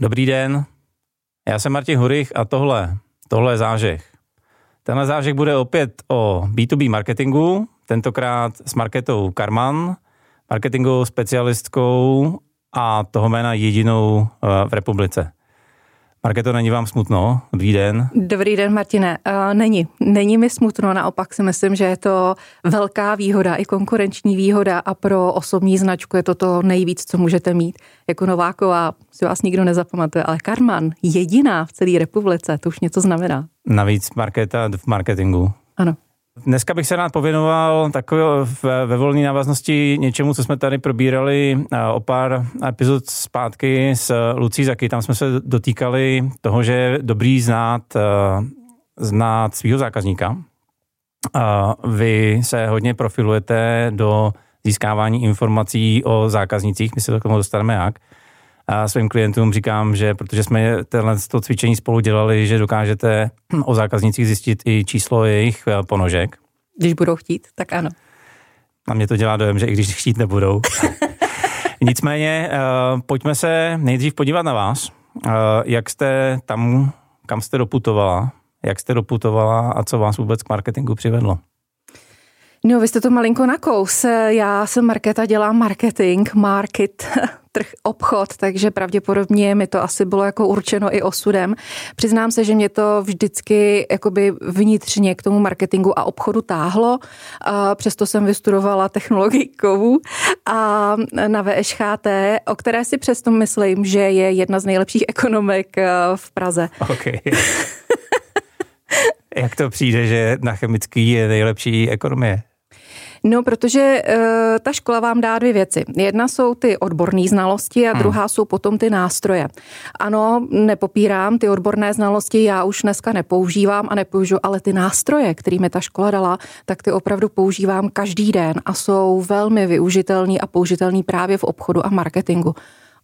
Dobrý den, já jsem Martin Hurich a tohle, tohle je zážeh. Tenhle zážeh bude opět o B2B marketingu, tentokrát s marketou Karman, marketingovou specialistkou a toho jména jedinou eh, v republice. Marketo, není vám smutno? Dobrý den. Dobrý den, Martine. Uh, není. Není mi smutno, naopak si myslím, že je to velká výhoda, i konkurenční výhoda a pro osobní značku je to to nejvíc, co můžete mít. Jako Nováková si vás nikdo nezapamatuje, ale Karman, jediná v celé republice, to už něco znamená. Navíc marketa v marketingu. Ano. Dneska bych se rád pověnoval takové ve volné návaznosti něčemu, co jsme tady probírali eh, o pár epizod zpátky s Lucí Zaky. Tam jsme se dotýkali toho, že je dobrý znát, eh, znát svého zákazníka. Vy se hodně profilujete do získávání informací o zákaznicích, my se do toho dostaneme jak. A svým klientům říkám, že protože jsme tenhle to cvičení spolu dělali, že dokážete o zákaznicích zjistit i číslo jejich eh, ponožek. Když budou chtít, tak ano. A mě to dělá dojem, že i když chtít nebudou. Nicméně, uh, pojďme se nejdřív podívat na vás. Uh, jak jste tam, kam jste doputovala, jak jste doputovala a co vás vůbec k marketingu přivedlo? No, vy jste to malinko nakous. Já jsem Marketa, dělám marketing, market, trh, obchod, takže pravděpodobně mi to asi bylo jako určeno i osudem. Přiznám se, že mě to vždycky jakoby vnitřně k tomu marketingu a obchodu táhlo. A přesto jsem vystudovala technologii kovu a na VŠHT, o které si přesto myslím, že je jedna z nejlepších ekonomek eh, v Praze. Okay. Jak to přijde, že na chemický je nejlepší ekonomie? No, protože uh, ta škola vám dá dvě věci. Jedna jsou ty odborné znalosti a hmm. druhá jsou potom ty nástroje. Ano, nepopírám ty odborné znalosti, já už dneska nepoužívám a nepoužiju, ale ty nástroje, které mi ta škola dala, tak ty opravdu používám každý den a jsou velmi využitelný a použitelný právě v obchodu a marketingu.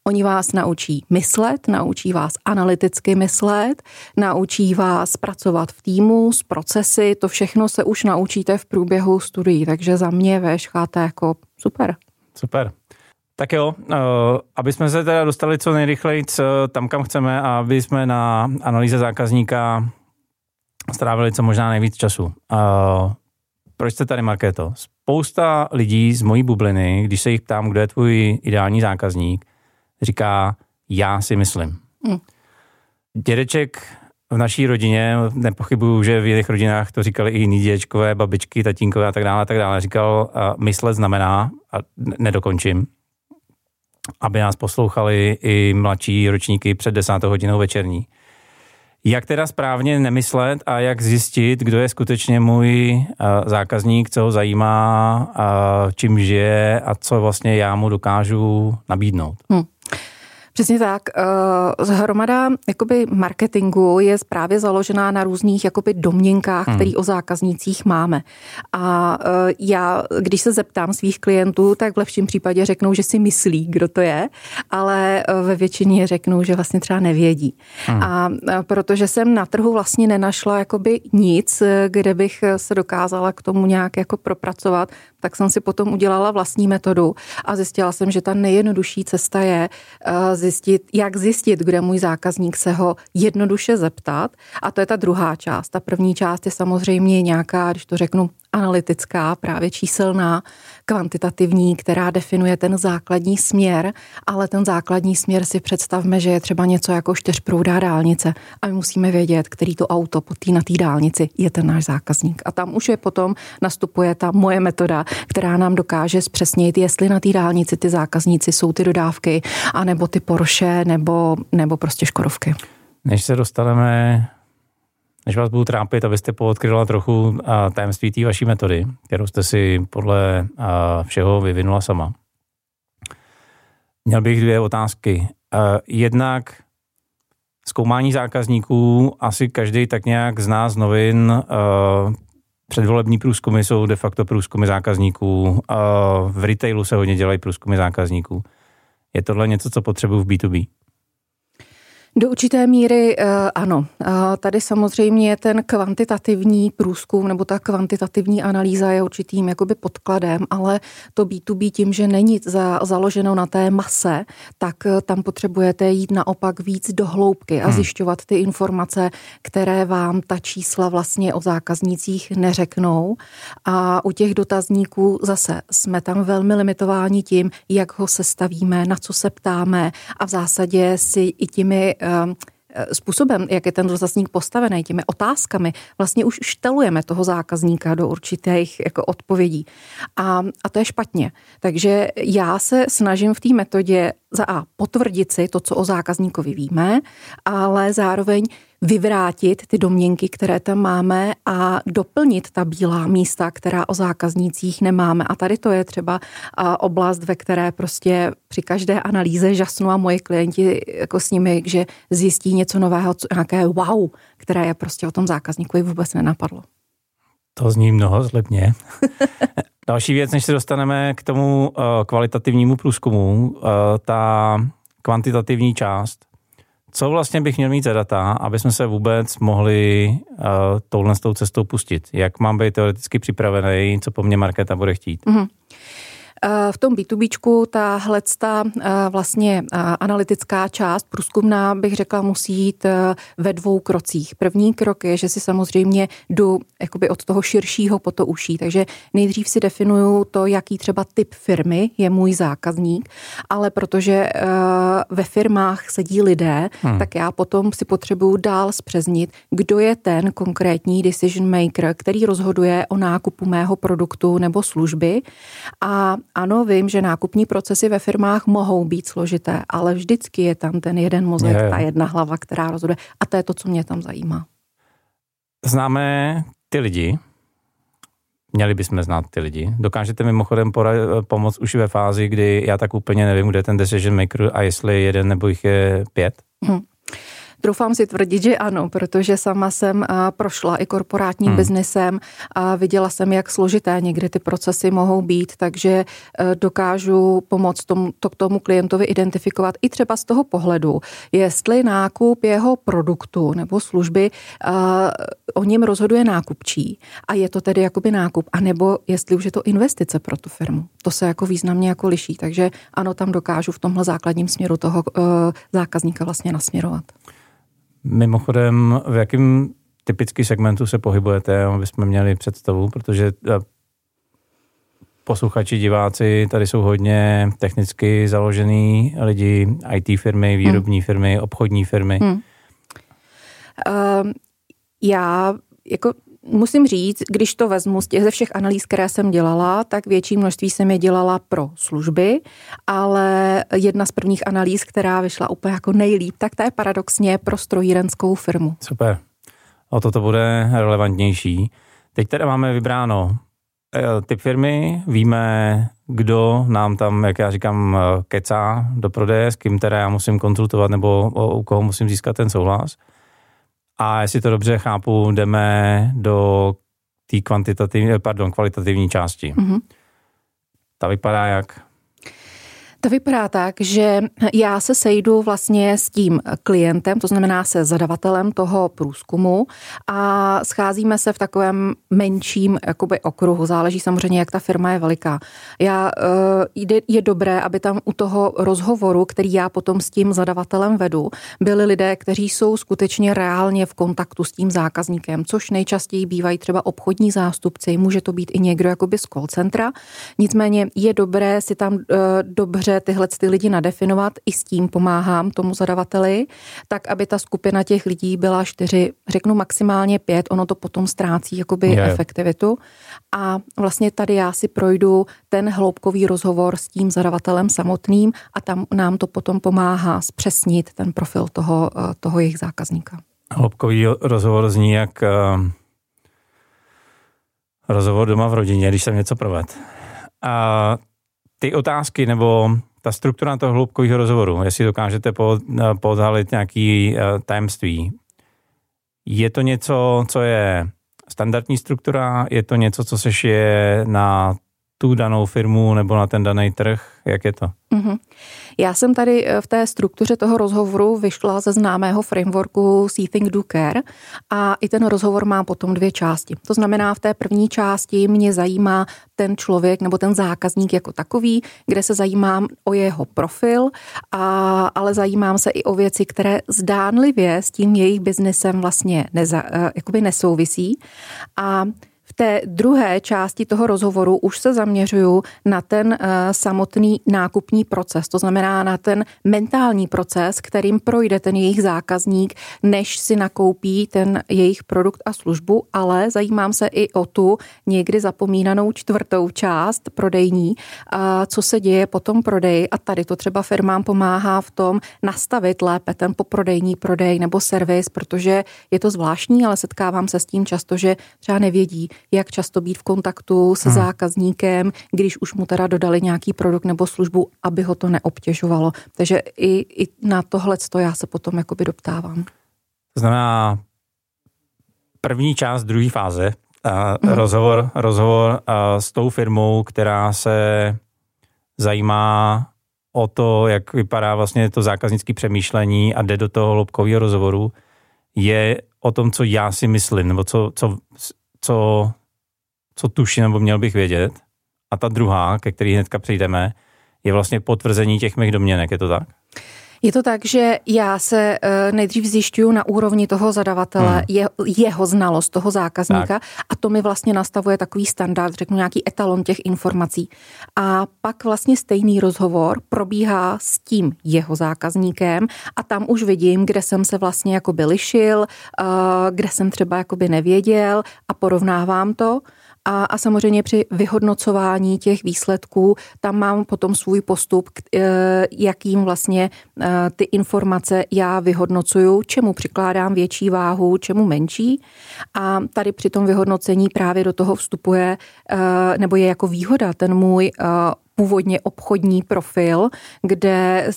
Oni vás naučí myslet, naučí vás analyticky myslet, naučí vás pracovat v týmu s procesy, to všechno se už naučíte v průběhu studií, takže za mě VŠHT jako super. Super. Tak jo, uh, aby jsme se teda dostali co nejrychleji tam, kam chceme a aby jsme na analýze zákazníka strávili co možná nejvíc času. Uh, proč jste tady, Markéto? Spousta lidí z mojí bubliny, když se jich ptám, kdo je tvůj ideální zákazník, říká, já si myslím. Hmm. Dědeček v naší rodině, nepochybuju, že v jiných rodinách to říkali i jiní dědečkové, babičky, tatínkové a tak dále, a tak dále. Říkal, myslet znamená, a nedokončím, aby nás poslouchali i mladší ročníky před desátou hodinou večerní. Jak teda správně nemyslet a jak zjistit, kdo je skutečně můj zákazník, co ho zajímá, čím žije a co vlastně já mu dokážu nabídnout? Hmm. Přesně tak. Uh, hromada jakoby marketingu je právě založená na různých jakoby domněnkách, hmm. který o zákaznících máme. A uh, já, když se zeptám svých klientů, tak v lepším případě řeknou, že si myslí, kdo to je, ale uh, ve většině řeknou, že vlastně třeba nevědí. Hmm. A protože jsem na trhu vlastně nenašla jakoby nic, kde bych se dokázala k tomu nějak jako propracovat, tak jsem si potom udělala vlastní metodu a zjistila jsem, že ta nejjednodušší cesta je zjistit, jak zjistit, kde můj zákazník se ho jednoduše zeptat. A to je ta druhá část. Ta první část je samozřejmě nějaká, když to řeknu, analytická, právě číselná, kvantitativní, která definuje ten základní směr, ale ten základní směr si představme, že je třeba něco jako čtyřproudá dálnice a my musíme vědět, který to auto po tý, na té dálnici je ten náš zákazník. A tam už je potom nastupuje ta moje metoda, která nám dokáže zpřesnit, jestli na té dálnici ty zákazníci jsou ty dodávky, anebo ty Porsche, nebo, nebo prostě Škodovky. Než se dostaneme než vás budu trápit, abyste poodkryla trochu tajemství té vaší metody, kterou jste si podle všeho vyvinula sama. Měl bych dvě otázky. Jednak zkoumání zákazníků, asi každý tak nějak zná z novin, předvolební průzkumy jsou de facto průzkumy zákazníků, v retailu se hodně dělají průzkumy zákazníků. Je tohle něco, co potřebuji v B2B? Do určité míry uh, ano. Uh, tady samozřejmě ten kvantitativní průzkum nebo ta kvantitativní analýza je určitým jakoby podkladem, ale to B2B tím, že není za, založeno na té mase, tak uh, tam potřebujete jít naopak víc do hloubky a hmm. zjišťovat ty informace, které vám ta čísla vlastně o zákaznících neřeknou. A u těch dotazníků zase jsme tam velmi limitováni tím, jak ho sestavíme, na co se ptáme a v zásadě si i těmi způsobem, jak je ten dotazník postavený, těmi otázkami, vlastně už štelujeme toho zákazníka do určitých jako odpovědí. A, a to je špatně. Takže já se snažím v té metodě za A potvrdit si to, co o zákazníkovi víme, ale zároveň vyvrátit ty domněnky, které tam máme a doplnit ta bílá místa, která o zákaznících nemáme. A tady to je třeba oblast, ve které prostě při každé analýze žasnu a moji klienti jako s nimi, že zjistí něco nového, nějaké wow, které je prostě o tom zákazníkovi vůbec nenapadlo. To zní mnoho zlepně. Další věc, než se dostaneme k tomu uh, kvalitativnímu průzkumu, uh, ta kvantitativní část co vlastně bych měl mít za data, aby jsme se vůbec mohli uh, touhle s tou cestou pustit? Jak mám být teoreticky připravený, co po mně marketa bude chtít? Mm-hmm. Eh, v tom B2Bčku tahle eh, vlastně eh, analytická část průzkumná, bych řekla, musí jít ve dvou krocích. První krok je, že si samozřejmě jdu jakoby od toho širšího po to uší, takže nejdřív si definuju to, jaký třeba typ firmy je můj zákazník, ale protože ve firmách sedí lidé, hmm. tak já potom si potřebuju dál zpřeznit, kdo je ten konkrétní decision maker, který rozhoduje o nákupu mého produktu nebo služby a ano, vím, že nákupní procesy ve firmách mohou být složité, ale vždycky je tam ten jeden mozek, je. ta jedna hlava, která rozhoduje. A to je to, co mě tam zajímá. Známe ty lidi, Měli bychom znát ty lidi. Dokážete mimochodem pora- pomoct už ve fázi, kdy já tak úplně nevím, kde je ten decision maker a jestli jeden nebo jich je pět? Hmm. Troufám si tvrdit, že ano, protože sama jsem prošla i korporátním hmm. biznesem a viděla jsem, jak složité někdy ty procesy mohou být, takže e, dokážu pomoct tomu, to k tomu klientovi identifikovat i třeba z toho pohledu, jestli nákup jeho produktu nebo služby o něm rozhoduje nákupčí a je to tedy jakoby nákup, anebo jestli už je to investice pro tu firmu. To se jako významně jako liší, takže ano, tam dokážu v tomhle základním směru toho uh, zákazníka vlastně nasměrovat. Mimochodem, v jakém typický segmentu se pohybujete, aby jsme měli představu, protože eh, posluchači, diváci, tady jsou hodně technicky založený lidi, IT firmy, výrobní hmm. firmy, obchodní firmy. Hmm. Uh, já jako musím říct, když to vezmu z těch ze všech analýz, které jsem dělala, tak větší množství jsem je dělala pro služby, ale jedna z prvních analýz, která vyšla úplně jako nejlíp, tak ta je paradoxně pro strojírenskou firmu. Super. O to to bude relevantnější. Teď teda máme vybráno eh, typ firmy, víme, kdo nám tam, jak já říkám, eh, kecá do prodeje, s kým teda já musím konzultovat nebo u koho musím získat ten souhlas. A jestli to dobře chápu, jdeme do té kvantitativní, pardon, kvalitativní části. Mm-hmm. Ta vypadá jak? To vypadá tak, že já se sejdu vlastně s tím klientem, to znamená se zadavatelem toho průzkumu a scházíme se v takovém menším jakoby okruhu. Záleží samozřejmě, jak ta firma je veliká. Já, eh, je dobré, aby tam u toho rozhovoru, který já potom s tím zadavatelem vedu, byli lidé, kteří jsou skutečně reálně v kontaktu s tím zákazníkem, což nejčastěji bývají třeba obchodní zástupci, může to být i někdo jakoby z call centra. Nicméně je dobré si tam eh, dobře dobře tyhle ty lidi nadefinovat, i s tím pomáhám tomu zadavateli, tak aby ta skupina těch lidí byla čtyři, řeknu maximálně pět, ono to potom ztrácí jakoby je. efektivitu. A vlastně tady já si projdu ten hloubkový rozhovor s tím zadavatelem samotným a tam nám to potom pomáhá zpřesnit ten profil toho, eh, toho jejich zákazníka. Hloubkový rozhovor zní jak uh, rozhovor doma v rodině, když jsem něco proved. A ty otázky nebo ta struktura toho hloubkového rozhovoru, jestli dokážete podhalit nějaký uh, tajemství, je to něco, co je standardní struktura, je to něco, co se šije na tu danou firmu nebo na ten daný trh? Jak je to? Mm-hmm. Já jsem tady eh, v té struktuře toho rozhovoru vyšla ze známého frameworku See Think Do Care a i ten rozhovor má potom dvě části. To znamená, v té první části mě zajímá ten člověk nebo ten zákazník jako takový, kde se zajímám o jeho profil, a, ale zajímám se i o věci, které zdánlivě s tím jejich biznesem vlastně neza, eh, jakoby nesouvisí. A té druhé části toho rozhovoru už se zaměřuju na ten uh, samotný nákupní proces, to znamená na ten mentální proces, kterým projde ten jejich zákazník, než si nakoupí ten jejich produkt a službu, ale zajímám se i o tu někdy zapomínanou čtvrtou část prodejní, uh, co se děje po tom prodeji. A tady to třeba firmám pomáhá v tom nastavit lépe ten poprodejní prodej nebo servis, protože je to zvláštní, ale setkávám se s tím často, že třeba nevědí, jak často být v kontaktu se hmm. zákazníkem, když už mu teda dodali nějaký produkt nebo službu, aby ho to neobtěžovalo. Takže i, i na tohle já se potom jakoby doptávám. To znamená první část druhé fáze, uh, hmm. rozhovor, rozhovor uh, s tou firmou, která se zajímá o to, jak vypadá vlastně to zákaznické přemýšlení a jde do toho hloubkového rozhovoru, je o tom, co já si myslím, nebo co, co, co co tuším nebo měl bych vědět. A ta druhá, ke který hnedka přijdeme, je vlastně potvrzení těch mých domněnek, je to tak? Je to tak, že já se eh, nejdřív zjišťuju na úrovni toho zadavatele hmm. je, jeho znalost toho zákazníka tak. a to mi vlastně nastavuje takový standard, řeknu nějaký etalon těch informací. A pak vlastně stejný rozhovor probíhá s tím jeho zákazníkem a tam už vidím, kde jsem se vlastně jako by lišil, eh, kde jsem třeba jako by nevěděl a porovnávám to. A, a samozřejmě při vyhodnocování těch výsledků tam mám potom svůj postup, eh, jakým vlastně eh, ty informace já vyhodnocuju, čemu přikládám větší váhu, čemu menší. A tady při tom vyhodnocení právě do toho vstupuje, eh, nebo je jako výhoda ten můj původně obchodní profil, kde,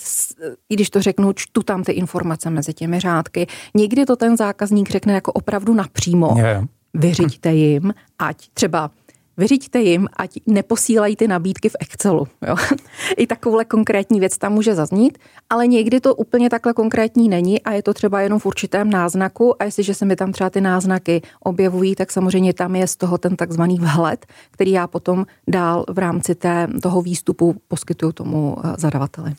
když to řeknu, čtu tam ty informace mezi těmi řádky. Někdy to ten zákazník řekne jako opravdu napřímo. Yeah vyřiďte jim, ať třeba vyřiďte jim, ať neposílají ty nabídky v Excelu. Jo? I takovouhle konkrétní věc tam může zaznít, ale někdy to úplně takhle konkrétní není a je to třeba jenom v určitém náznaku a jestliže se mi tam třeba ty náznaky objevují, tak samozřejmě tam je z toho ten takzvaný vhled, který já potom dál v rámci té, toho výstupu poskytuju tomu eh, zadavateli.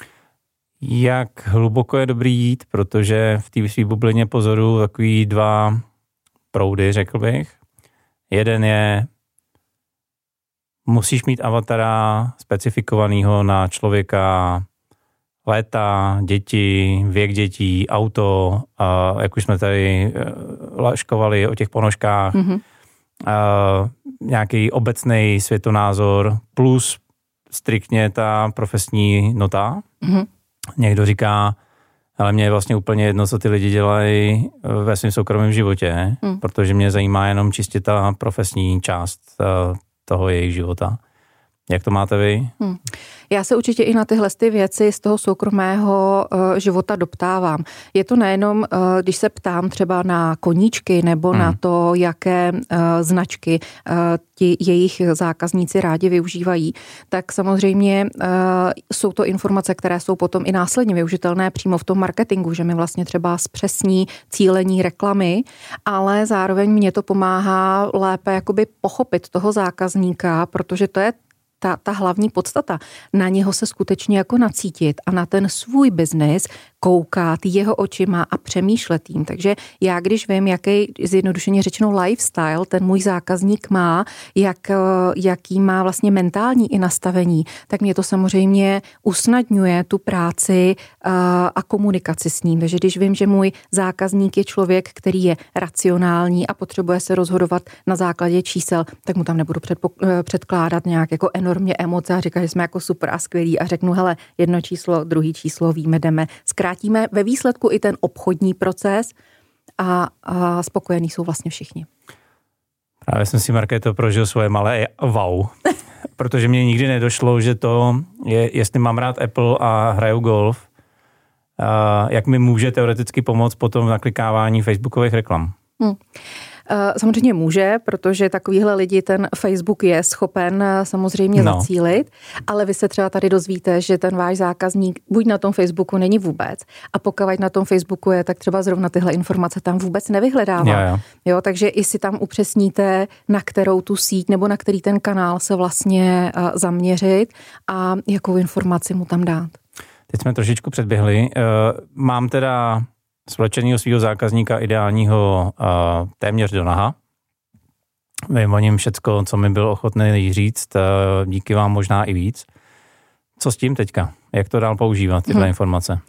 Jak hluboko je dobrý jít, protože v té své bublině pozoru takový dva proudy, řekl bych. Jeden je, musíš mít avatara specifikovaného na člověka, léta, děti, věk dětí, auto, a jak už jsme tady eh, laškovali o těch ponožkách, mm-hmm. a nějaký obecný světonázor plus striktně ta profesní nota. Mm-hmm. Někdo říká, ale mě je vlastně úplně jedno, co ty lidi dělají eh, ve svém soukromém životě, hmm. protože mě zajímá jenom čistě ta profesní část eh, toho jejich života. Jak to máte vy? Hmm. Já se určitě i na tyhle ty věci z toho soukromého uh, života doptávám. Je to nejenom, uh, když se ptám třeba na koníčky nebo hmm. na to, jaké uh, značky uh, ti jejich zákazníci rádi využívají, tak samozřejmě uh, jsou to informace, které jsou potom i následně využitelné přímo v tom marketingu, že mi vlastně třeba zpřesní cílení reklamy, ale zároveň mě to pomáhá lépe jakoby pochopit toho zákazníka, protože to je ta, ta hlavní podstata, na něho se skutečně jako nacítit a na ten svůj biznis koukat jeho očima a přemýšlet jim. Takže já, když vím, jaký, zjednodušeně řečeno, lifestyle ten můj zákazník má, jak, jaký má vlastně mentální i nastavení, tak mě to samozřejmě usnadňuje tu práci a komunikaci s ním. Takže když vím, že můj zákazník je člověk, který je racionální a potřebuje se rozhodovat na základě čísel, tak mu tam nebudu předkládat nějak jako enormně emoce a říkat, že jsme jako super a skvělí a řeknu, hele, jedno číslo, druhý číslo, víme, jdeme. Zkrátíme ve výsledku i ten obchodní proces a, a spokojení jsou vlastně všichni. Právě jsem si, Markéto, prožil svoje malé wow, protože mě nikdy nedošlo, že to je, jestli mám rád Apple a hraju golf, jak mi může teoreticky pomoct potom v naklikávání facebookových reklam. Hmm. Samozřejmě může, protože takovýhle lidi ten Facebook je schopen samozřejmě no. zacílit, ale vy se třeba tady dozvíte, že ten váš zákazník buď na tom Facebooku není vůbec a pokud na tom Facebooku je, tak třeba zrovna tyhle informace tam vůbec nevyhledává. Jo, jo. jo takže i si tam upřesníte, na kterou tu síť nebo na který ten kanál se vlastně zaměřit a jakou informaci mu tam dát. Teď jsme trošičku předběhli. Eh, mám teda společeného svého zákazníka ideálního téměř do naha. Vím o něm všecko, co mi byl ochotný říct, díky vám možná i víc. Co s tím teďka? Jak to dál používat, tyhle hmm. informace?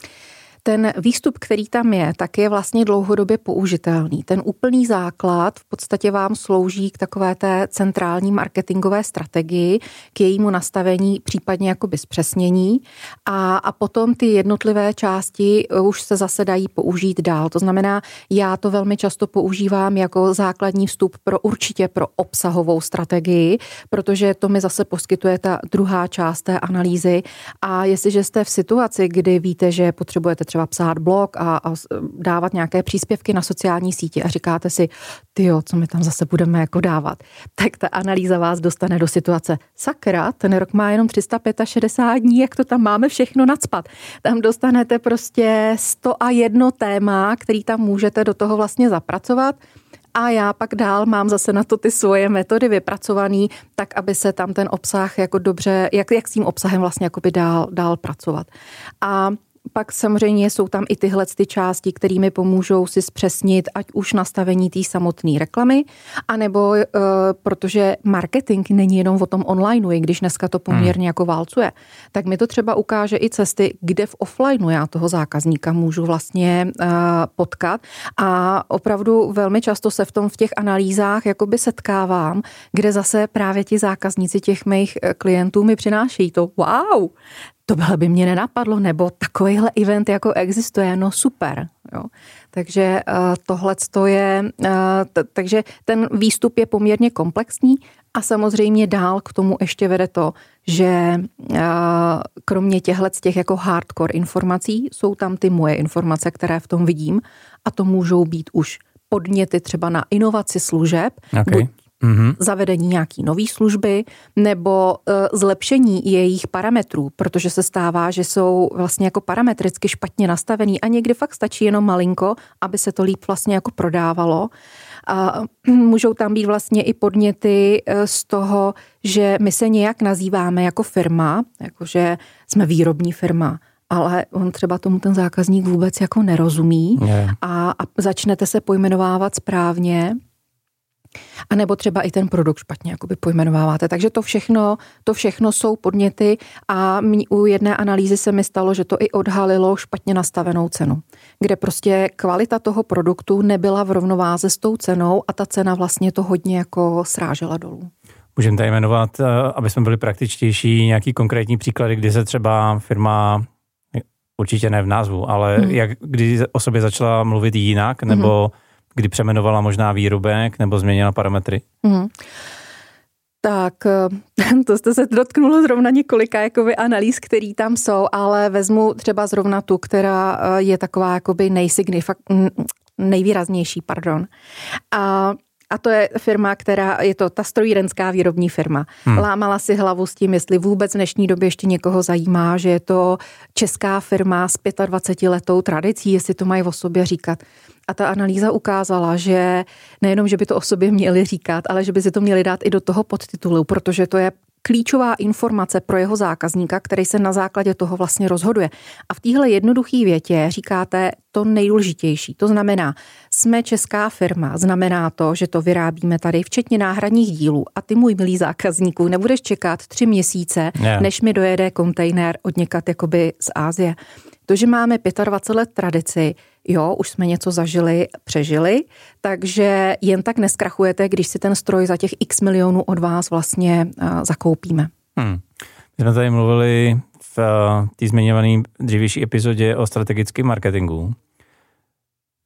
Ten výstup, který tam je, tak je vlastně dlouhodobě použitelný. Ten úplný základ v podstatě vám slouží k takové té centrální marketingové strategii, k jejímu nastavení, případně jakoby zpřesnění a, a potom ty jednotlivé části už se zase dají použít dál. To znamená, já to velmi často používám jako základní vstup pro určitě pro obsahovou strategii, protože to mi zase poskytuje ta druhá část té analýzy a jestliže jste v situaci, kdy víte, že potřebujete třeba psát blog a, a dávat nějaké příspěvky na sociální sítě a říkáte si, ty jo, co my tam zase budeme jako dávat, tak ta analýza vás dostane do situace, sakra, ten rok má jenom 365 dní, jak to tam máme všechno nadspat. Tam dostanete prostě 101 téma, který tam můžete do toho vlastně zapracovat a já pak dál mám zase na to ty svoje metody vypracovaný, tak aby se tam ten obsah jako dobře, jak, jak s tím obsahem vlastně jakoby dál, dál pracovat. A pak samozřejmě jsou tam i tyhle ty části, kterými pomůžou si zpřesnit ať už nastavení té samotné reklamy, anebo e, protože marketing není jenom o tom online, i když dneska to poměrně hmm. jako válcuje, tak mi to třeba ukáže i cesty, kde v offlineu já toho zákazníka můžu vlastně e, potkat a opravdu velmi často se v tom v těch analýzách jakoby setkávám, kde zase právě ti zákazníci těch mých eh, klientů mi přinášejí to wow, tohle by mě nenapadlo, nebo takovýhle event jako existuje, no super. Jo. Takže uh, tohle je, t- takže ten výstup je poměrně komplexní a samozřejmě dál k tomu ještě vede to, že uh, kromě těchhle těch jako hardcore informací jsou tam ty moje informace, které v tom vidím a to můžou být už podněty třeba na inovaci služeb, okay. buď mm-hmm. zavedení nějaký nové služby nebo uh, zlepšení jejich parametrů, protože se stává, že jsou vlastně jako parametricky špatně nastavený a někdy fakt stačí jenom malinko, aby se to líp vlastně jako prodávalo. A můžou tam být vlastně i podněty e, z toho, že my se nějak nazýváme jako firma, jakože jsme výrobní firma, ale on třeba tomu ten zákazník vůbec jako nerozumí yeah. a, a začnete se pojmenovávat správně a nebo třeba i ten produkt špatně jakoby pojmenováváte. Takže to všechno, to všechno jsou podněty a u jedné analýzy se mi stalo, že to i odhalilo špatně nastavenou cenu, kde prostě kvalita toho produktu nebyla v rovnováze s tou cenou a ta cena vlastně to hodně jako srážela dolů. Můžeme tady jmenovat, eh, aby jsme byli praktičtější, nějaký konkrétní příklady, kdy se třeba firma určitě ne v názvu, ale hmm. jak kdy o sobě začala mluvit jinak, nebo hmm kdy přemenovala možná výrobek nebo změnila parametry? Mm. Tak eh, to jste se dotknulo zrovna několika jakoby analýz, které tam jsou, ale vezmu třeba zrovna tu, která eh, je taková jakoby nejsignifik, nejvýraznější, pardon. A a to je firma, která, je to ta strojírenská výrobní firma. Hmm. Lámala si hlavu s tím, jestli vůbec v dnešní době ještě někoho zajímá, že je to česká firma s 25 letou tradicí, jestli to mají o sobě říkat. A ta analýza ukázala, že nejenom, že by to o sobě měli říkat, ale že by si to měli dát i do toho podtitulu, protože to je klíčová informace pro jeho zákazníka, který se na základě toho vlastně rozhoduje. A v téhle jednoduché větě říkáte to nejdůležitější. To znamená, jsme česká firma, znamená to, že to vyrábíme tady, včetně náhradních dílů. A ty, můj milý zákazníků, nebudeš čekat tři měsíce, yeah. než mi dojede kontejner od někat jakoby z Ázie. To, že máme 25 let tradici, jo, už jsme něco zažili, přežili, takže jen tak neskrachujete, když si ten stroj za těch x milionů od vás vlastně uh, zakoupíme. Hmm. My jsme tady mluvili v uh, té zmiňované dřívější epizodě o strategickém marketingu.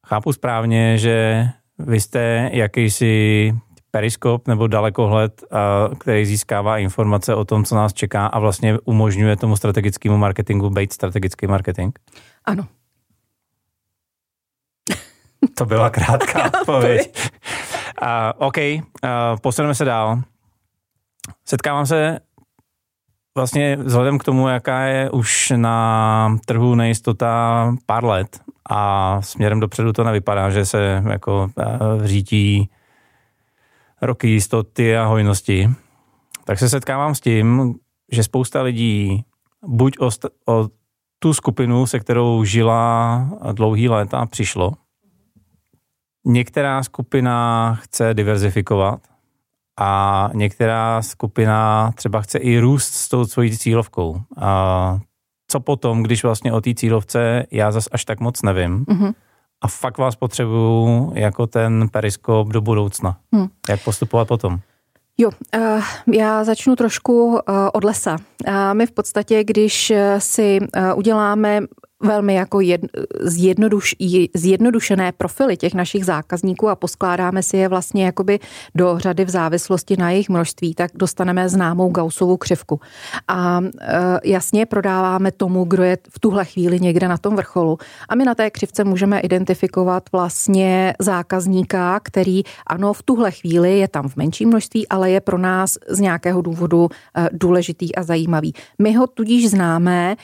Chápu správně, že vy jste jakýsi periskop nebo dalekohled, uh, který získává informace o tom, co nás čeká a vlastně umožňuje tomu strategickému marketingu být strategický marketing? Ano. To byla krátká odpověď. A, OK, uh, posuneme se dál. Setkávám se vlastně vzhledem k tomu, jaká je už na trhu nejistota pár let a směrem dopředu to nevypadá, že se jako uh, řítí roky jistoty a hojnosti, tak se setkávám s tím, že spousta lidí buď o, o tu skupinu, se kterou žila dlouhý léta, přišlo. Některá skupina chce diverzifikovat a některá skupina třeba chce i růst s tou svojí cílovkou. A co potom, když vlastně o té cílovce já zas až tak moc nevím mm-hmm. A fakt vás potřebuju jako ten periskop do budoucna. Mm. Jak postupovat potom? Jo, eh, já začnu trošku eh, od lesa. Eh, my v podstatě, když si uděláme velmi jako jed, zjednoduš, zjednodušené profily těch našich zákazníků a poskládáme si je vlastně jakoby do řady v závislosti na jejich množství, tak dostaneme známou Gaussovou křivku. A e, jasně prodáváme tomu, kdo je v tuhle chvíli někde na tom vrcholu. A my na té křivce můžeme identifikovat vlastně zákazníka, který ano, v tuhle chvíli je tam v menším množství, ale je pro nás z nějakého důvodu e, důležitý a zajímavý. My ho tudíž známe,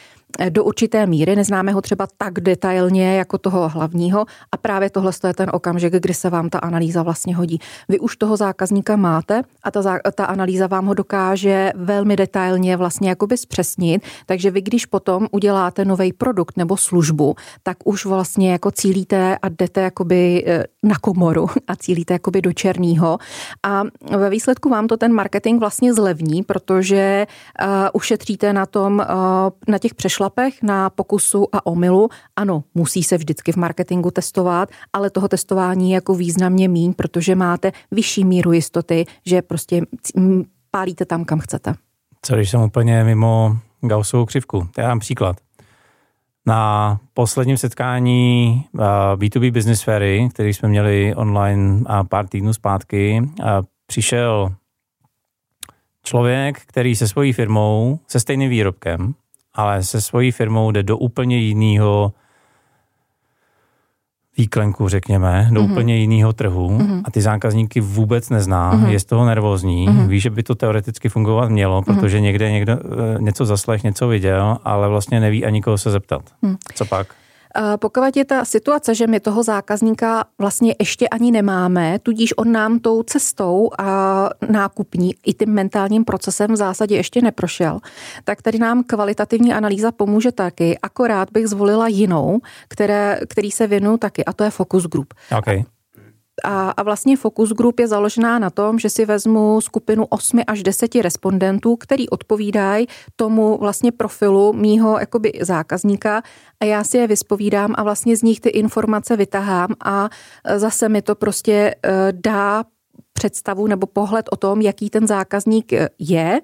do určité míry, neznáme ho třeba tak detailně jako toho hlavního. A právě tohle je ten okamžik, kdy se vám ta analýza vlastně hodí. Vy už toho zákazníka máte a ta, ta analýza vám ho dokáže velmi detailně vlastně jakoby zpřesnit, takže vy když potom uděláte nový produkt nebo službu, tak už vlastně jako cílíte a jdete jakoby e, na komoru a cílíte jakoby do černého. A ve výsledku vám to ten marketing vlastně zlevní, protože uh, ušetříte na tom, uh, na těch přešlách šlapech, na pokusu a omylu. Ano, musí se vždycky v marketingu testovat, ale toho testování je jako významně míň, protože máte vyšší míru jistoty, že prostě pálíte tam, kam chcete. Co když jsem úplně mimo Gaussovou křivku? Já dám příklad. Na posledním setkání B2B Business Fairy, který jsme měli online pár týdnů zpátky, přišel člověk, který se svojí firmou, se stejným výrobkem, ale se svojí firmou jde do úplně jiného výklenku, řekněme, do mm-hmm. úplně jiného trhu mm-hmm. a ty zákazníky vůbec nezná, mm-hmm. je z toho nervózní, mm-hmm. ví, že by to teoreticky fungovat mělo, mhm. protože mm-hmm. někde někdo eh, něco zaslech, něco viděl, ale vlastně neví ani koho se zeptat. Mm. Co pak? Pokud je ta situace, že my toho zákazníka vlastně ještě ani nemáme, tudíž on nám tou cestou a nákupní i tím mentálním procesem v zásadě ještě neprošel, tak tady nám kvalitativní analýza pomůže taky, akorát bych zvolila jinou, které, který se věnuju taky, a to je focus group. Okay. A, a vlastně focus group je založená na tom, že si vezmu skupinu 8 až 10 respondentů, který odpovídají tomu vlastně profilu mýho jakoby zákazníka. A já si je vyspovídám a vlastně z nich ty informace vytahám a zase mi to prostě eh, dá představu nebo pohled o tom, jaký ten zákazník eh, je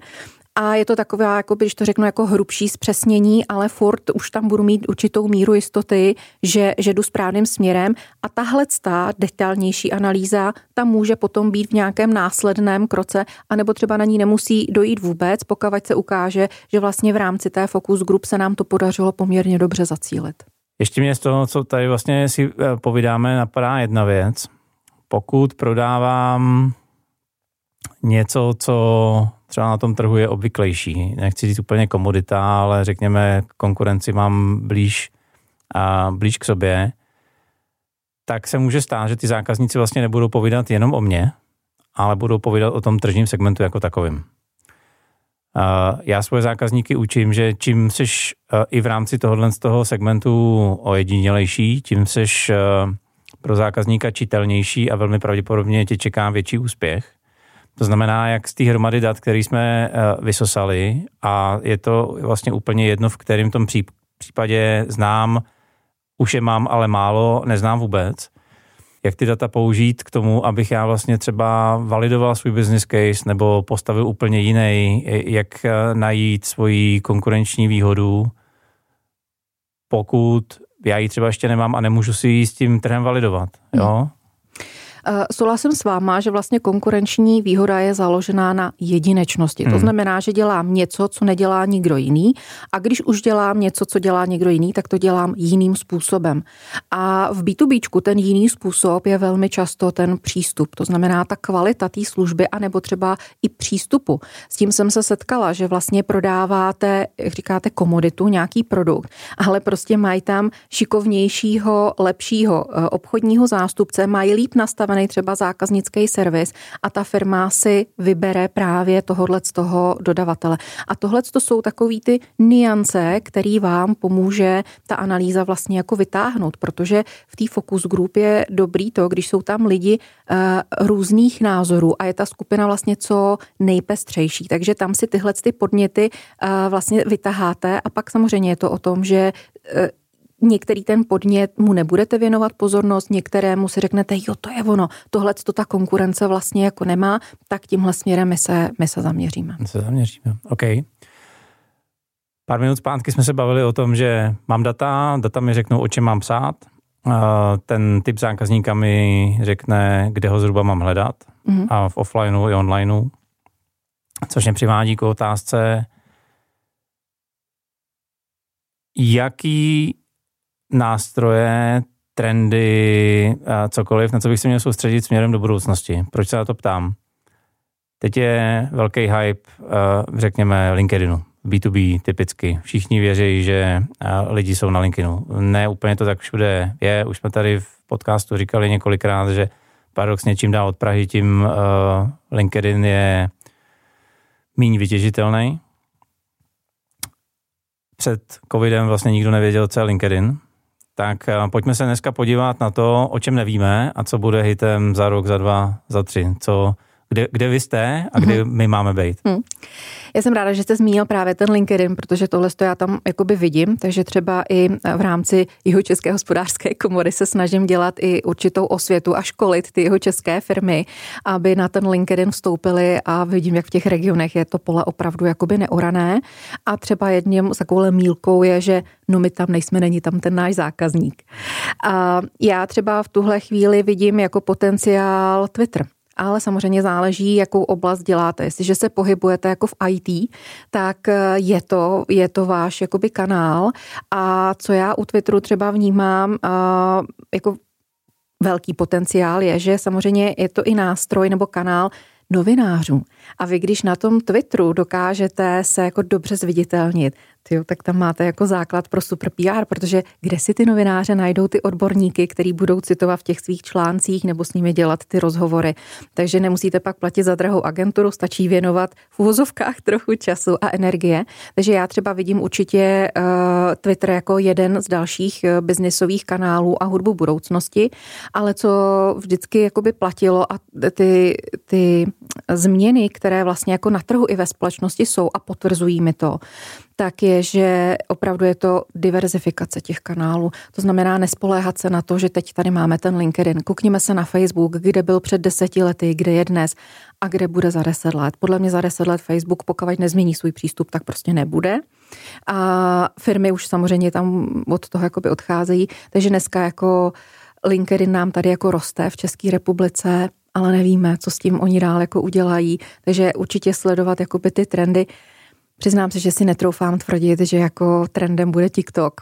a je to takové, jako když to řeknu, jako hrubší zpřesnění, ale furt už tam budu mít určitou míru jistoty, že, že jdu správným směrem a tahle ta detailnější analýza tam může potom být v nějakém následném kroce, anebo třeba na ní nemusí dojít vůbec, pokud se ukáže, že vlastně v rámci té focus group se nám to podařilo poměrně dobře zacílit. Ještě mě z toho, co tady vlastně si eh, povídáme, napadá jedna věc. Pokud prodávám něco, co třeba na tom trhu je obvyklejší. Nechci říct úplně komodita, ale řekněme konkurenci mám blíž, a blíž k sobě, tak se může stát, že ty zákazníci vlastně nebudou povídat jenom o mně, ale budou povídat o tom tržním segmentu jako takovým. Já svoje zákazníky učím, že čím jsi i v rámci tohohle z toho segmentu ojedinělejší, tím jsi pro zákazníka čitelnější a velmi pravděpodobně tě čeká větší úspěch. To znamená, jak z té hromady dat, který jsme uh, vysosali a je to vlastně úplně jedno, v kterém tom případě znám, už je mám, ale málo, neznám vůbec, jak ty data použít k tomu, abych já vlastně třeba validoval svůj business case nebo postavil úplně jiný, jak eh, najít svoji konkurenční výhodu, pokud já ji třeba ještě nemám a nemůžu si ji s tím trhem validovat. Jo? Uh, souhlasím s váma, že vlastně konkurenční výhoda je založená na jedinečnosti. Hmm. To znamená, že dělám něco, co nedělá nikdo jiný a když už dělám něco, co dělá někdo jiný, tak to dělám jiným způsobem. A v B2B ten jiný způsob je velmi často ten přístup. To znamená ta kvalita té služby anebo třeba i přístupu. S tím jsem se setkala, že vlastně prodáváte, jak říkáte, komoditu, nějaký produkt, ale prostě mají tam šikovnějšího, lepšího eh, obchodního zástupce, mají líp nastavený třeba zákaznický servis a ta firma si vybere právě tohohle z toho dodavatele. A tohle to jsou takový ty niance, který vám pomůže ta analýza vlastně jako vytáhnout, protože v té focus group je dobrý to, když jsou tam lidi uh, různých názorů a je ta skupina vlastně co nejpestřejší. Takže tam si tyhle ty podněty uh, vlastně vytaháte a pak samozřejmě je to o tom, že uh, některý ten podnět mu nebudete věnovat pozornost, některému si řeknete, jo, to je ono, tohle to ta konkurence vlastně jako nemá, tak tímhle směrem my se, my se zaměříme. My se zaměříme, OK. Pár minut zpátky jsme se bavili o tom, že mám data, data mi řeknou, o čem mám psát, ten typ zákazníka mi řekne, kde ho zhruba mám hledat mm-hmm. a v offlineu i onlineu, což mě přivádí k otázce, jaký nástroje, trendy, cokoliv, na co bych se měl soustředit směrem do budoucnosti. Proč se na to ptám? Teď je velký hype, řekněme, LinkedInu. B2B typicky. Všichni věří, že lidi jsou na LinkedInu. Ne úplně to tak všude je. Už jsme tady v podcastu říkali několikrát, že paradoxně čím dál od Prahy, tím LinkedIn je méně vytěžitelný. Před covidem vlastně nikdo nevěděl, co je LinkedIn. Tak pojďme se dneska podívat na to, o čem nevíme a co bude hitem za rok, za dva, za tři. Co, kde, kde vy jste a kde mm-hmm. my máme být. Hmm. Já jsem ráda, že jste zmínil právě ten LinkedIn, protože tohle to já tam jakoby vidím, takže třeba i v rámci jeho české hospodářské komory se snažím dělat i určitou osvětu a školit ty jeho české firmy, aby na ten LinkedIn vstoupili a vidím, jak v těch regionech je to pole opravdu jakoby neorané. A třeba jedním takovou mílkou je, že no my tam nejsme, není tam ten náš zákazník. A já třeba v tuhle chvíli vidím jako potenciál Twitter ale samozřejmě záleží, jakou oblast děláte. Jestliže se pohybujete jako v IT, tak eh, je to, je to váš jakoby kanál a co já u Twitteru třeba vnímám eh, jako velký potenciál je, že samozřejmě je to i nástroj nebo kanál novinářů. A vy, když na tom Twitteru dokážete se jako dobře zviditelnit, tyjo, tak tam máte jako základ pro super PR, protože kde si ty novináře najdou ty odborníky, který budou citovat v těch svých článcích nebo s nimi dělat ty rozhovory. Takže nemusíte pak platit za drahou agenturu, stačí věnovat v uvozovkách trochu času a energie. Takže já třeba vidím určitě uh, Twitter jako jeden z dalších uh, biznisových kanálů a hudbu budoucnosti, ale co vždycky jakoby platilo a ty, ty změny, které vlastně jako na trhu i ve společnosti jsou a potvrzují mi to, tak je, že opravdu je to diverzifikace těch kanálů. To znamená nespoléhat se na to, že teď tady máme ten LinkedIn. Kukněme se na Facebook, kde byl před deseti lety, kde je dnes a kde bude za deset let. Podle mě za deset let Facebook, pokud nezmění svůj přístup, tak prostě nebude. A firmy už samozřejmě tam od toho jakoby odcházejí. Takže dneska jako LinkedIn nám tady jako roste v České republice, ale nevíme, co s tím oni dál jako udělají. Takže určitě sledovat jakoby ty trendy. Přiznám se, že si netroufám tvrdit, že jako trendem bude TikTok.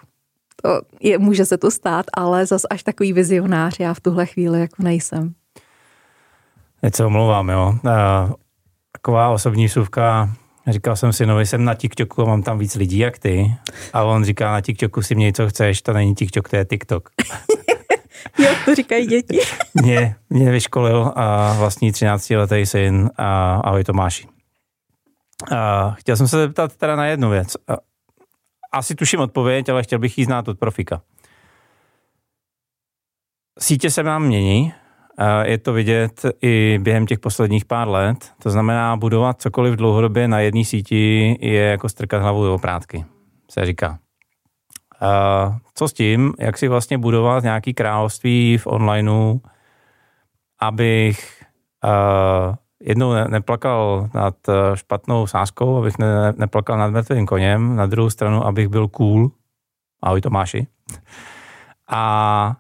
To je, může se to stát, ale zas až takový vizionář já v tuhle chvíli jako nejsem. Teď se omlouvám, jo. Taková osobní suvka, říkal jsem si, no jsem na TikToku a mám tam víc lidí jak ty. A on říká, na TikToku si měj, co chceš, to není TikTok, to je TikTok. jo, to říkají děti. mě, mě vyškolil a vlastní 13 letý syn a ahoj Tomáši. Uh, chtěl jsem se zeptat teda na jednu věc. Asi tuším odpověď, ale chtěl bych jí znát od profika. Sítě se nám mění, je to vidět i během těch posledních pár let. To znamená, budovat cokoliv dlouhodobě na jedné síti je jako strkat hlavu do oprátky, se říká. Co s tím, jak si vlastně budovat nějaký království v onlineu, abych jednou ne, neplakal nad eh, špatnou sázkou, abych ne, neplakal nad mrtvým koněm, na druhou stranu, abych byl cool. Ahoj Tomáši. A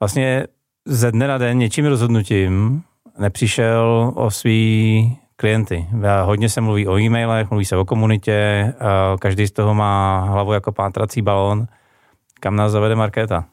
vlastně ze dne na den něčím rozhodnutím nepřišel o svý klienty. Hodně se mluví o e-mailech, mluví se o komunitě, každý z toho má hlavu jako pátrací balón. Kam nás zavede Markéta?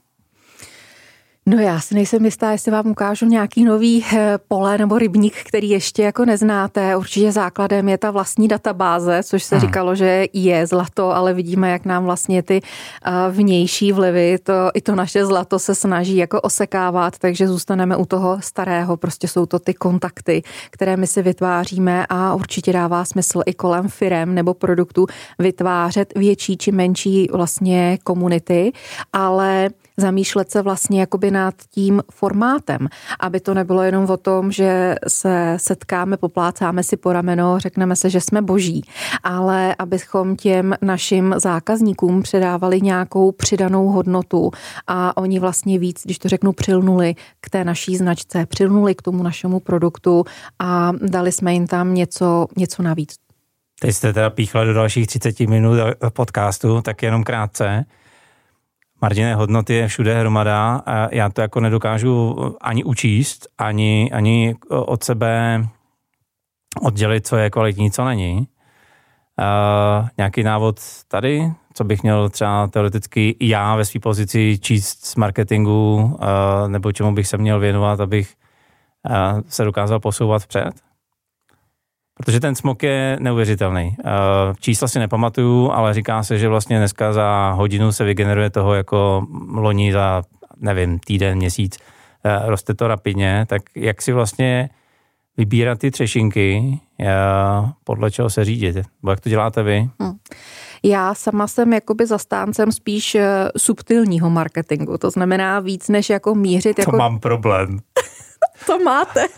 No já si nejsem jistá, jestli vám ukážu nějaký nový eh, pole nebo rybník, který ještě jako neznáte. Určitě základem je ta vlastní databáze, což se hmm. říkalo, že je zlato, ale vidíme, jak nám vlastně ty eh, vnější vlivy, to, i to naše zlato se snaží jako osekávat, takže zůstaneme u toho starého. Prostě jsou to ty kontakty, které my si vytváříme a určitě dává smysl i kolem firem nebo produktů vytvářet větší či menší vlastně komunity, ale zamýšlet se vlastně jakoby nad tím formátem, aby to nebylo jenom o tom, že se setkáme, poplácáme si po rameno, řekneme se, že jsme boží, ale abychom těm našim zákazníkům předávali nějakou přidanou hodnotu a oni vlastně víc, když to řeknu, přilnuli k té naší značce, přilnuli k tomu našemu produktu a dali jsme jim tam něco, něco navíc. Teď jste teda píchla do dalších 30 minut podcastu, tak jenom krátce. Martinné hodnoty je všude hromada a já to jako nedokážu ani učíst, ani, ani od sebe oddělit, co je kvalitní, co není. Uh, nějaký návod tady, co bych měl třeba teoreticky já ve své pozici číst z marketingu, uh, nebo čemu bych se měl věnovat, abych uh, se dokázal posouvat vpřed? Protože ten smok je neuvěřitelný. Eh, čísla si nepamatuju, ale říká se, že vlastně dneska za hodinu se vygeneruje toho jako loni za, nevím, týden, měsíc. Eh, roste to rapidně, tak jak si vlastně vybírat ty třešinky, eh, podle čeho se řídit? Bo jak to děláte vy? Hmm. Já sama jsem jakoby zastáncem spíš subtilního marketingu, to znamená víc než jako mířit. To jako... mám problém. to máte.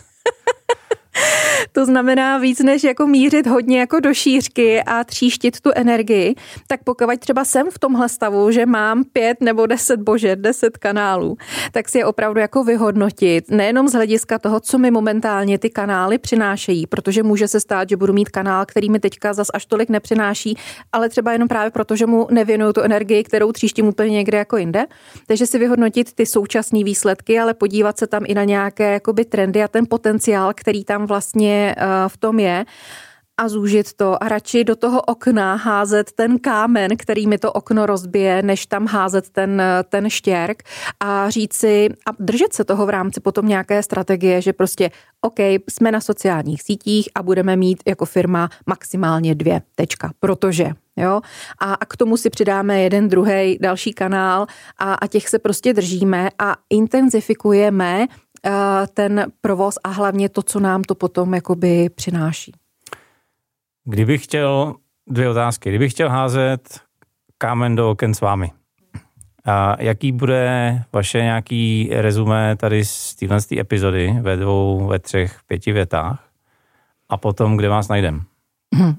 to znamená víc než jako mířit hodně jako do šířky a tříštit tu energii, tak pokud třeba jsem v tomhle stavu, že mám pět nebo deset, bože, deset kanálů, tak si je opravdu jako vyhodnotit, nejenom z hlediska toho, co mi momentálně ty kanály přinášejí, protože může se stát, že budu mít kanál, který mi teďka zas až tolik nepřináší, ale třeba jenom právě proto, že mu nevěnuju tu energii, kterou tříštím úplně někde jako jinde. Takže si vyhodnotit ty současné výsledky, ale podívat se tam i na nějaké jakoby trendy a ten potenciál, který tam vlastně eh, v tom je a zúžit to a radši do toho okna házet ten kámen, který mi to okno rozbije, než tam házet ten, ten štěrk a říct si a držet se toho v rámci potom nějaké strategie, že prostě OK, jsme na sociálních sítích a budeme mít jako firma maximálně dvě tečka, protože Jo? A, a k tomu si přidáme jeden, druhý, další kanál a, a těch se prostě držíme a intenzifikujeme Eh, ten provoz a hlavně to, co nám to potom jakoby přináší. Kdybych chtěl, dvě otázky, kdybych chtěl házet kámen do oken s vámi, a jaký bude vaše nějaký rezumé tady z téhle epizody ve dvou, ve třech, pěti větách a potom, kde vás najdem? Hmm.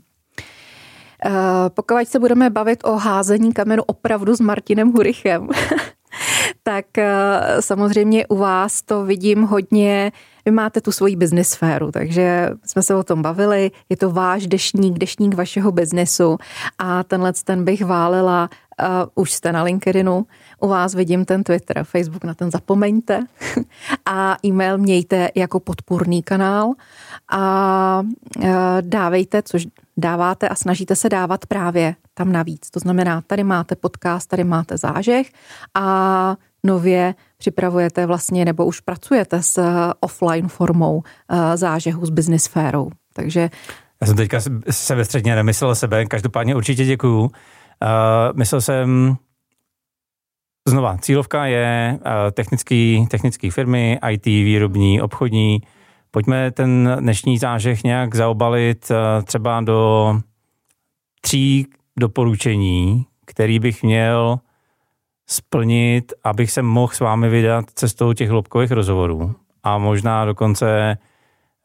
pokud se budeme bavit o házení kamenu opravdu s Martinem Hurichem, tak eh, samozřejmě u vás to vidím hodně, vy máte tu svoji business sféru, takže jsme se o tom bavili, je to váš dešník, dešník vašeho biznesu. A tenhle ten bych válela, uh, už jste na LinkedInu, u vás vidím ten Twitter, Facebook na ten zapomeňte. A e-mail mějte jako podpůrný kanál. A uh, dávejte, což dáváte a snažíte se dávat právě tam navíc. To znamená, tady máte podcast, tady máte zážeh. A nově připravujete vlastně nebo už pracujete s offline formou eh, zážehu s business sférou. Takže já jsem teďka se ve středně nemyslel sebe, každopádně určitě děkuju. Uh, myslel jsem, znova, cílovka je technický, technický firmy, IT, výrobní, obchodní. Pojďme ten dnešní zážeh nějak zaobalit třeba do tří doporučení, který bych měl splnit, abych se mohl s vámi vydat cestou těch hloubkových rozhovorů. A možná dokonce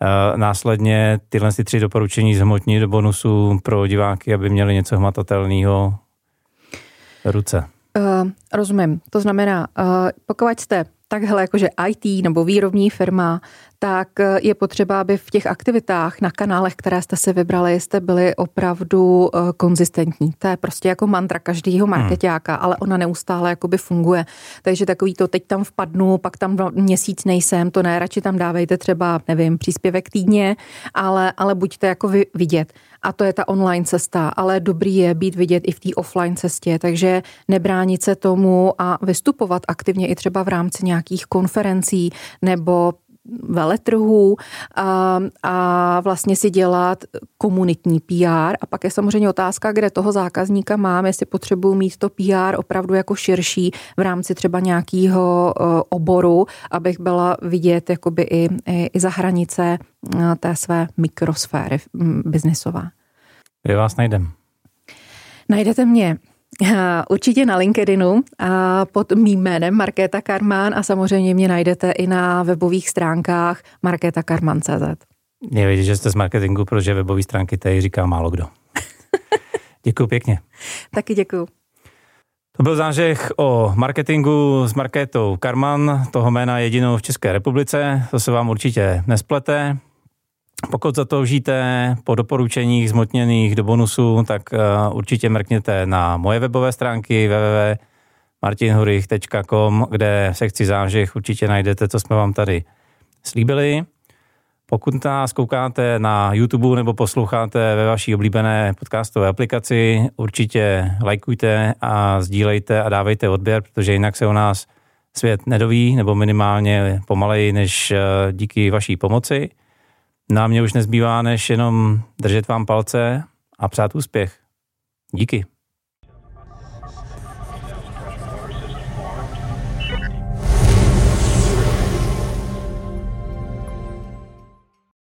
uh, následně tyhle ty tři doporučení zhmotnit do bonusu pro diváky, aby měli něco hmatatelného ruce. Uh, rozumím. To znamená, uh, pokud jste takhle jakože IT nebo výrobní firma, tak je potřeba, aby v těch aktivitách na kanálech, které jste si vybrali, jste byli opravdu uh, konzistentní. To je prostě jako mantra každého hmm. marketáka, hmm. ale ona neustále jakoby funguje. Takže takový to, teď tam vpadnu, pak tam měsíc nejsem, to ne, radši tam dávejte třeba, nevím, příspěvek týdně, ale, ale buďte jako vy, vidět. A to je ta online cesta, ale dobrý je být vidět i v té offline cestě, takže nebránit se tomu a vystupovat aktivně i třeba v rámci nějakých konferencí nebo veletrhů a, a vlastně si dělat komunitní PR. A pak je samozřejmě otázka, kde toho zákazníka mám, jestli potřebuji mít to PR opravdu jako širší v rámci třeba nějakého e, oboru, abych byla vidět jakoby i, i, i za hranice e, té své mikrosféry biznisové. Kde vás najdem? Najdete mě Určitě na LinkedInu a pod mým jménem Markéta Karman a samozřejmě mě najdete i na webových stránkách markétakarman.cz. Je vidět, že jste z marketingu, protože webové stránky tady říká málo kdo. děkuji pěkně. Taky děkuji. To byl zážeh o marketingu s Markétou Karman, toho jména jedinou v České republice. To se vám určitě nesplete. Pokud za to žijete po doporučeních zmotněných do bonusu, tak uh, určitě mrkněte na moje webové stránky www.martinhurich.com, kde v sekci zážeh určitě najdete, co jsme vám tady slíbili. Pokud nás koukáte na YouTube nebo posloucháte ve vaší oblíbené podcastové aplikaci, určitě lajkujte a sdílejte a dávejte odběr, protože jinak se o nás svět nedoví, nebo minimálně pomaleji než eh, díky vaší pomoci. No a mě už nezbývá, než jenom držet vám palce a přát úspěch. Díky.